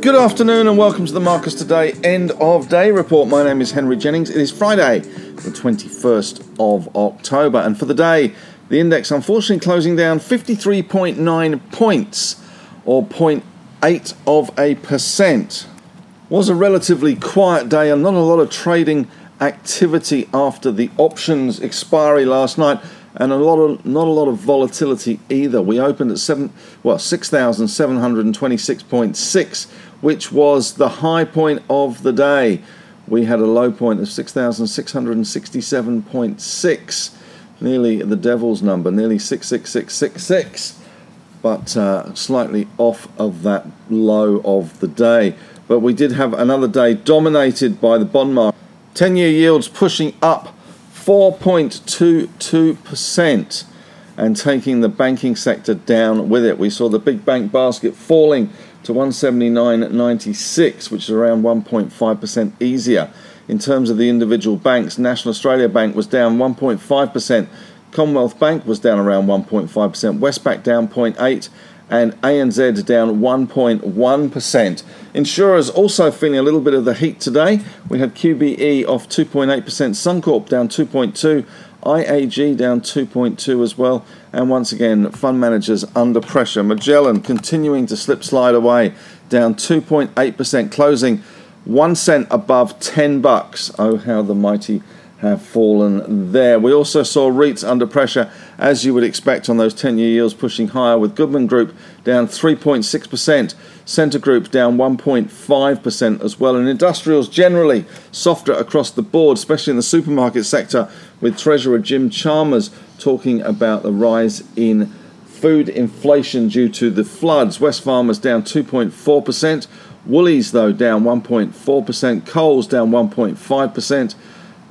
Good afternoon and welcome to the Marcus Today End of Day Report. My name is Henry Jennings. It is Friday, the 21st of October, and for the day, the index unfortunately closing down 53.9 points or 0.8 of a percent. Was a relatively quiet day and not a lot of trading activity after the options expiry last night and a lot of not a lot of volatility either. We opened at seven well six thousand seven hundred and twenty six point six which was the high point of the day. We had a low point of 6,667.6, nearly the devil's number, nearly 66666, but uh, slightly off of that low of the day. But we did have another day dominated by the bond market. 10 year yields pushing up 4.22% and taking the banking sector down with it. We saw the big bank basket falling to 179.96, which is around 1.5% easier. In terms of the individual banks, National Australia Bank was down 1.5%, Commonwealth Bank was down around 1.5%, Westpac down 0.8 and ANZ down 1.1%. Insurers also feeling a little bit of the heat today. We had QBE off 2.8%, Suncorp down 2.2, IAG down 2.2 as well, and once again, fund managers under pressure. Magellan continuing to slip slide away, down 2.8%, closing one cent above 10 bucks. Oh, how the mighty have fallen there. We also saw REITs under pressure, as you would expect on those 10 year yields pushing higher, with Goodman Group down 3.6%, Scentre Group down 1.5% as well, and industrials generally softer across the board, especially in the supermarket sector, with Treasurer Jim Chalmers talking about the rise in food inflation due to the floods. Wesfarmers down 2.4%, Woolies, though, down 1.4%, Coles down 1.5%.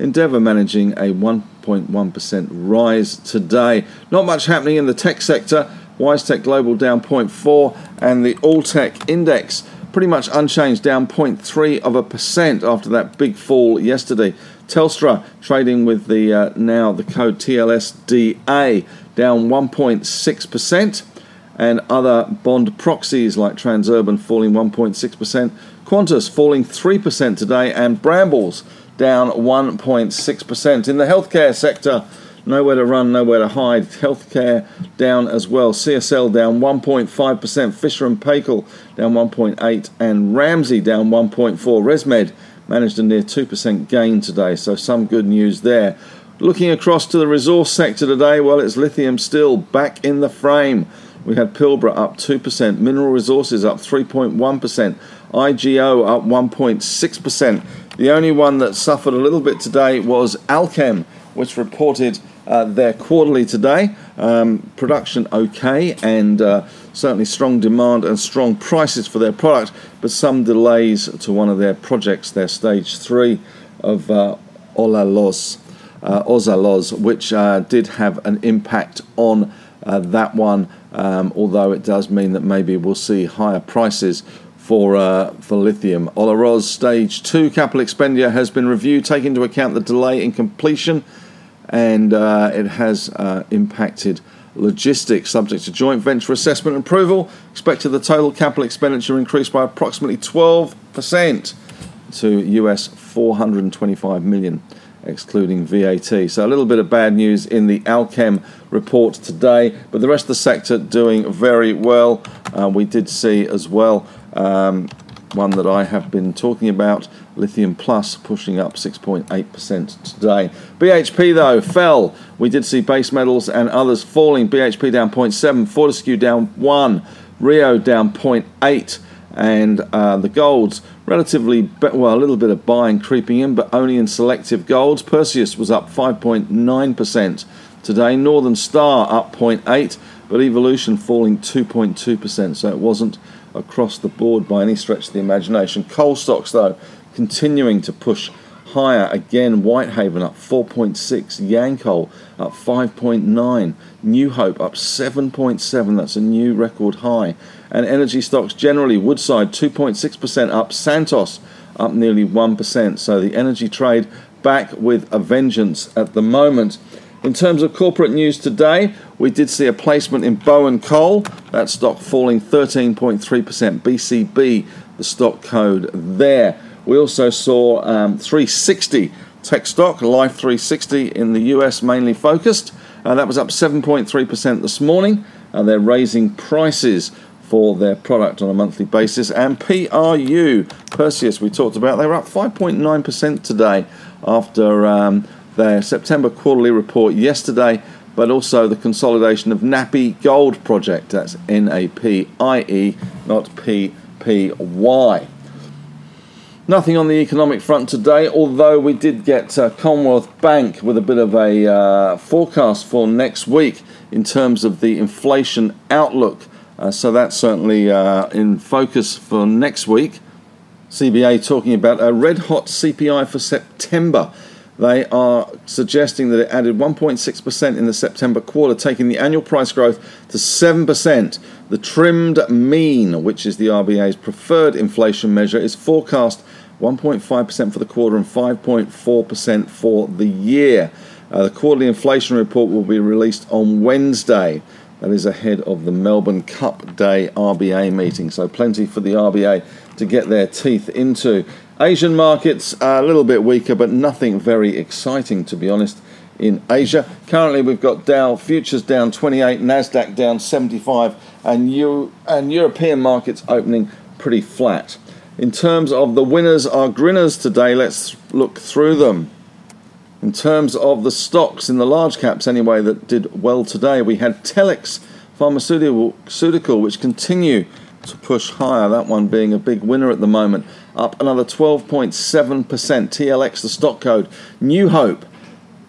Endeavour managing a 1.1% rise today. Not much happening in the tech sector. WiseTech Global down 0.4 and the All Tech Index pretty much unchanged, down 0.3 of a percent after that big fall yesterday. Telstra trading with the uh, now the code TLSDA down 1.6%, and other bond proxies like Transurban falling 1.6%, Qantas falling 3% today, and Brambles down 1.6%. In the healthcare sector, nowhere to run, nowhere to hide. Healthcare down as well. CSL down 1.5%. Fisher and Paykel down 1.8%, and Ramsay down 1.4. ResMed managed a near 2% gain today, so some good news there. Looking across to the resource sector today, well, it's lithium still back in the frame. We had Pilbara up 2%, Mineral Resources up 3.1%, IGO up 1.6%. The only one that suffered a little bit today was Allkem, which reported uh, their quarterly today. Um, production okay, and uh, certainly strong demand and strong prices for their product, but some delays to one of their projects, their stage three of uh, Olaroz, uh, Ozalos, which uh, did have an impact on uh, that one. Um, although it does mean that maybe we'll see higher prices for uh, for lithium. Olaroz Stage 2 capital expenditure has been reviewed, taking into account the delay in completion, and uh, it has uh, impacted logistics. Subject to joint venture assessment and approval, expected the total capital expenditure increase by approximately 12% to US 425 million excluding VAT. So a little bit of bad news in the Allkem report today, but the rest of the sector doing very well. Uh, we did see as well um, one that I have been talking about, Lithium Plus, pushing up 6.8% today. BHP, though, fell. We did see base metals and others falling. BHP down 0.7, Fortescue down 1, Rio down 0.8, and uh, the golds relatively, well, a little bit of buying creeping in, but only in selective golds. Perseus was up 5.9% today. Northern Star up 0.8, but Evolution falling 2.2%, so it wasn't across the board by any stretch of the imagination. Coal stocks, though, continuing to push higher again. Whitehaven up 4.6, Yancoal up 5.9, New Hope up 7.7. That's a new record high. And energy stocks generally, Woodside 2.6% up, Santos up nearly 1%. So the energy trade back with a vengeance at the moment. In terms of corporate news today, we did see a placement in Bowen Coal, that stock falling 13.3%. BCB, the stock code there. We also saw um, 360 tech stock, Life 360 in the US mainly focused. Uh, that was up 7.3% this morning. Uh, they're raising prices for their product on a monthly basis. And PRU, Perseus, we talked about, they were up 5.9% today after um, their September quarterly report yesterday, but also the consolidation of Napie Gold Project. That's N A P I E, not P P Y. Nothing on the economic front today, although we did get uh, Commonwealth Bank with a bit of a uh, forecast for next week in terms of the inflation outlook. Uh, so that's certainly uh, in focus for next week. CBA talking about a red hot CPI for September. They are suggesting that it added 1.6% in the September quarter, taking the annual price growth to 7%. The trimmed mean, which is the RBA's preferred inflation measure, is forecast 1.5% for the quarter and 5.4% for the year. Uh, the quarterly inflation report will be released on Wednesday. That is ahead of the Melbourne Cup Day RBA meeting. So, plenty for the RBA to get their teeth into. Asian markets are a little bit weaker, but nothing very exciting, to be honest, in Asia. Currently, we've got Dow futures down 28, Nasdaq down 75, and, Euro- and European markets opening pretty flat. In terms of the winners are grinners today, let's look through them. In terms of the stocks in the large caps, anyway, that did well today, we had Telix Pharmaceutical, which continue to push higher. That one being a big winner at the moment, up another 12.7%. TLX, the stock code. New Hope,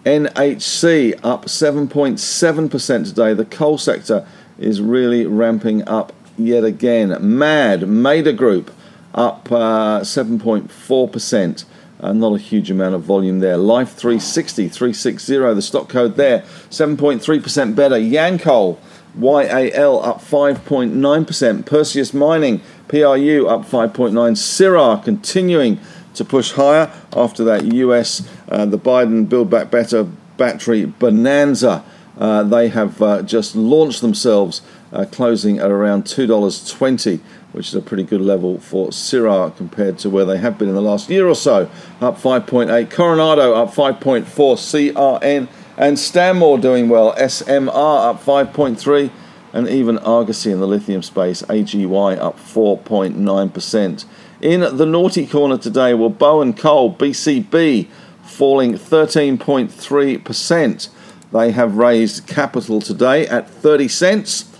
NHC, up 7.7% today. The coal sector is really ramping up yet again. MAD, Mader Group, up uh, 7.4%. Uh, not a huge amount of volume there. Life 360, 360, the stock code there, 7.3% better. Yancoal, YAL up 5.9%. Perseus Mining, PRU up 5.9. Syrah continuing to push higher after that US, uh, the Biden Build Back Better battery bonanza. Uh, they have uh, just launched themselves, uh, closing at around $2.20 which is a pretty good level for Syrah compared to where they have been in the last year or so. Up 5.8. Coronado up 5.4. CRN and Stanmore doing well. SMR up 5.3. And even Argosy in the lithium space, AGY up 4.9%. In the naughty corner today were Bowen Coal, BCB, falling 13.3%. They have raised capital today at 30 cents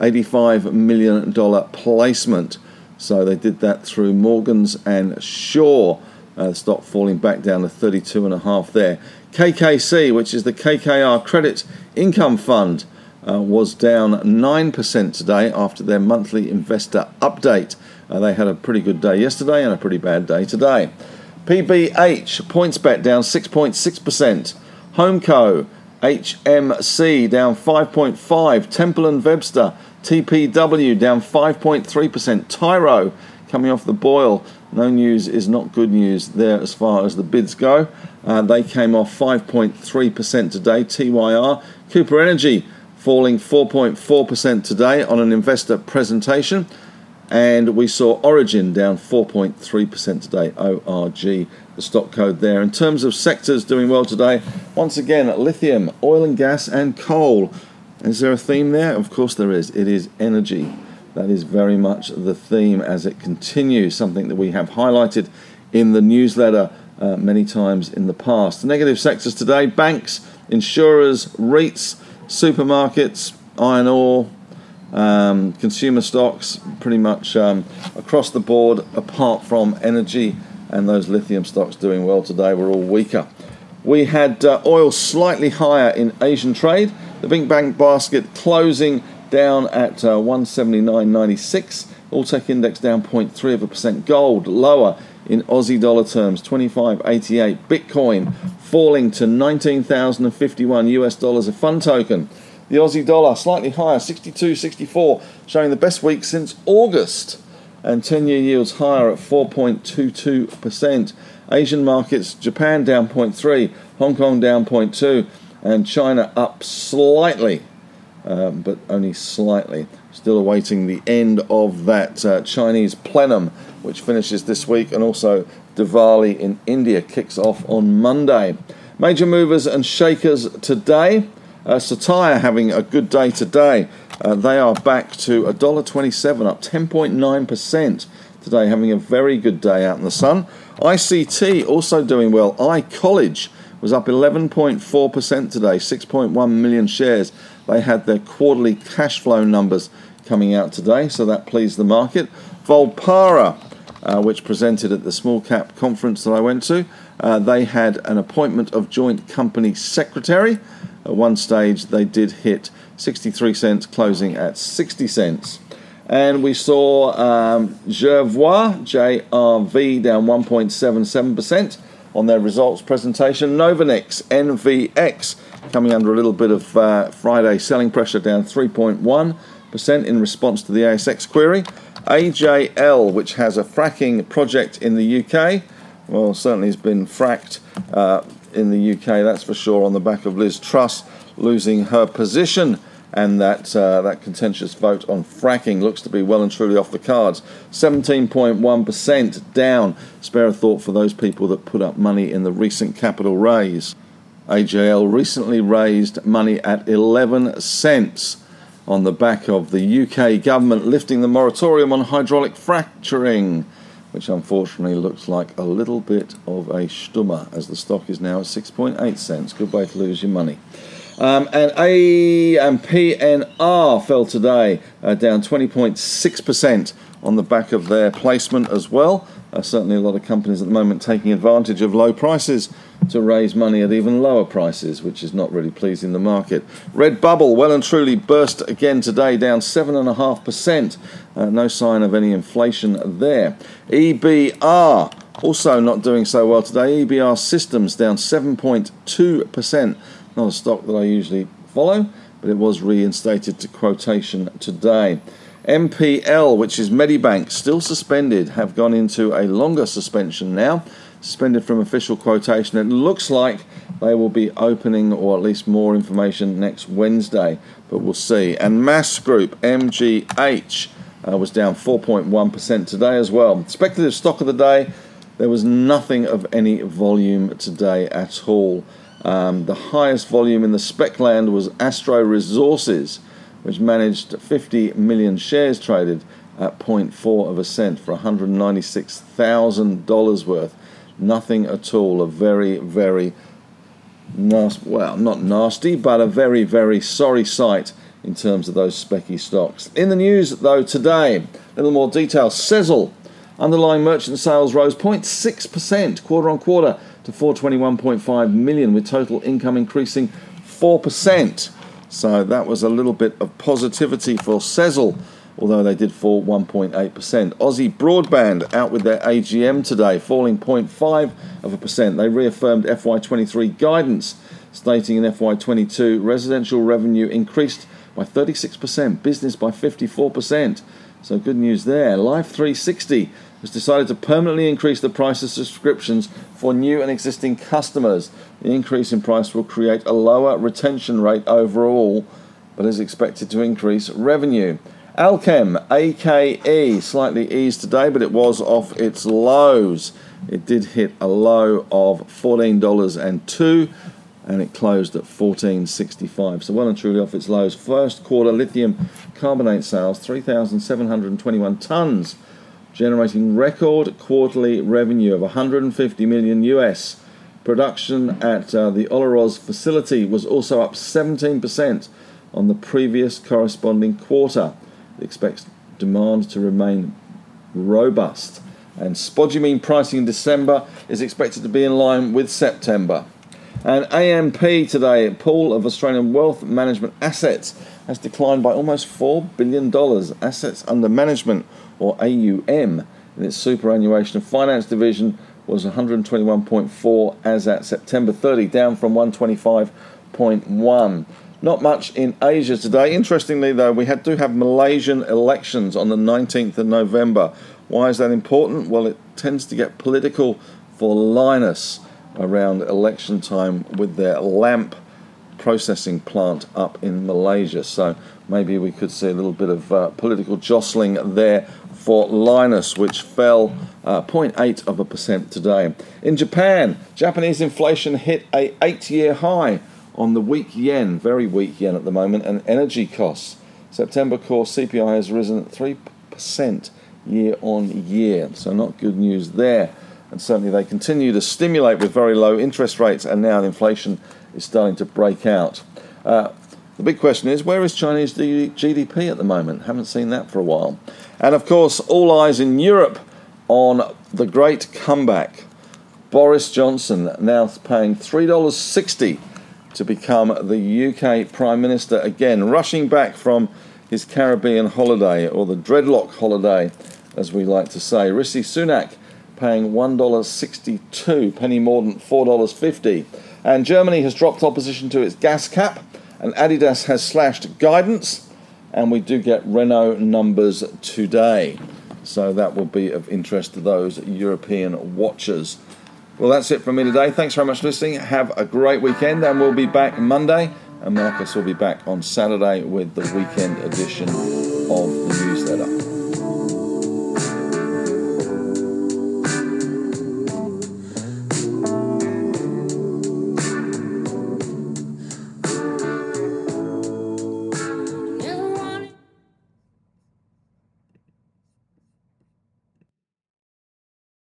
$85 million placement. So they did that through Morgans and Shaw. Uh, stock falling back down to 32.5 there. KKC, which is the KKR Credit Income Fund, uh, was down 9% today after their monthly investor update. Uh, they had a pretty good day yesterday and a pretty bad day today. PBH, PointsBet down 6.6%. Homeco, HMC down 5.5. Temple and Webster TPW down 5.3%. Tyro coming off the boil. No news is not good news there as far as the bids go. Uh, they came off 5.3% today. TYR. Cooper Energy falling 4.4% today on an investor presentation. And we saw Origin down 4.3% today. ORG, the stock code there. In terms of sectors doing well today, once again, lithium, oil and gas, and coal is there a theme there? Of course there is. It is energy. That is very much the theme as it continues, something that we have highlighted in the newsletter uh, many times in the past. The negative sectors today banks, insurers, REITs, supermarkets, iron ore, um, consumer stocks, pretty much um, across the board, apart from energy and those lithium stocks doing well today, were all weaker. We had uh, oil slightly higher in Asian trade. The Big Bank basket closing down at uh, 179.96. All Tech Index down 0.3 of a percent. Gold lower in Aussie dollar terms, 25.88. Bitcoin falling to 19,051 US dollars a fund token. The Aussie dollar slightly higher, 62.64, showing the best week since August. and 10 year yields higher at 4.22%. Asian markets, Japan down 0.3, Hong Kong down 0.2, and China up slightly, um, but only slightly. Still awaiting the end of that uh, Chinese plenum, which finishes this week, and also Diwali in India kicks off on Monday. Major movers and shakers today. Uh, Cettire having a good day today. Uh, they are back to $1.27, up 10.9% today, having a very good day out in the sun. ICT also doing well. iCollege was up 11.4% today, 6.1 million shares. They had their quarterly cash flow numbers coming out today, so that pleased the market. Volpara, uh, which presented at the small cap conference that I went to, uh, they had an appointment of joint company secretary. At one stage, they did hit 63 cents, closing at 60 cents. And we saw um, JRV, down 1.77% on their results presentation. Novonix, NVX, coming under a little bit of uh, Friday selling pressure, down 3.1% in response to the ASX query. AJL, which has a fracking project in the UK, well, certainly has been fracked uh, in the UK, that's for sure, on the back of Liz Truss losing her position. And that uh, that contentious vote on fracking looks to be well and truly off the cards. 17.1% down. Spare a thought for those people that put up money in the recent capital raise. AJL recently raised money at 11 cents on the back of the UK government lifting the moratorium on hydraulic fracturing which unfortunately looks like a little bit of a stummer as the stock is now at 6.8 cents. Good way to lose your money. Um, and A and PNR fell today, uh, down 20.6% on the back of their placement as well. Uh, certainly, a lot of companies at the moment taking advantage of low prices to raise money at even lower prices, which is not really pleasing the market. Redbubble, well and truly burst again today, down 7.5%. Uh, no sign of any inflation there. EBR, also not doing so well today. EBR Systems down 7.2%. Not a stock that I usually follow, but it was reinstated to quotation today. MPL, which is Medibank, still suspended, have gone into a longer suspension now, suspended from official quotation. It looks like they will be opening, or at least more information next Wednesday, but we'll see. And Maas Group, MGH, uh, was down 4.1% today as well. Speculative stock of the day, there was nothing of any volume today at all. Um, the highest volume in the spec land was Astro Resources which managed 50 million shares traded at 0.4 of a cent for $196,000 worth. Nothing at all. A very, very nasty, well, not nasty, but a very, very sorry sight in terms of those specky stocks. In the news, though, today, a little more detail. Sezzle, underlying merchant sales rose 0.6% quarter on quarter to 421.5 million, with total income increasing 4%. So that was a little bit of positivity for Sezzle, although they did fall 1.8%. Aussie Broadband out with their AGM today, falling 0.5 of a percent. They reaffirmed FY23 guidance, stating in FY22 residential revenue increased by 36%, business by 54%. So good news there. Life 360 has decided to permanently increase the price of subscriptions for new and existing customers. The increase in price will create a lower retention rate overall, but is expected to increase revenue. Allkem, AKE, slightly eased today, but it was off its lows. It did hit a low of $14.02 and it closed at 14.65. So well and truly off its lows. First quarter lithium carbonate sales 3,721 tons generating record quarterly revenue of 150 million US. Production at uh, the Olaroz facility was also up 17% on the previous corresponding quarter. It expects demand to remain robust. And spodumene pricing in December is expected to be in line with September. And AMP today, pool of Australian wealth management assets, has declined by almost $4 billion. Assets under management or AUM, in its superannuation and finance division was 121.4 as at September 30, down from 125.1. Not much in Asia today. Interestingly, though, we had, do have Malaysian elections on the 19th of November. Why is that important? Well, it tends to get political for Lynas around election time with their lamp processing plant up in Malaysia. So maybe we could see a little bit of uh, political jostling there for Lynas, which fell uh, 0.8 of a percent today. In Japan, Japanese inflation hit a eight-year high on the weak yen, very weak yen at the moment, and energy costs. September core CPI has risen 3% year on year, so not good news there. And certainly they continue to stimulate with very low interest rates, and now inflation is starting to break out. Uh, the big question is where is Chinese GDP at the moment? Haven't seen that for a while. And of course, all eyes in Europe on the great comeback. Boris Johnson now paying $3.60 to become the UK Prime Minister again, rushing back from his Caribbean holiday, or the dreadlock holiday, as we like to say. Rishi Sunak paying $1.62, Penny Mordaunt $4.50. And Germany has dropped opposition to its gas cap, and Adidas has slashed guidance, and we do get Renault numbers today. So that will be of interest to those European watchers. Well, that's it from me today. Thanks very much for listening. Have a great weekend, and we'll be back Monday. And Marcus will be back on Saturday with the weekend edition of the newsletter.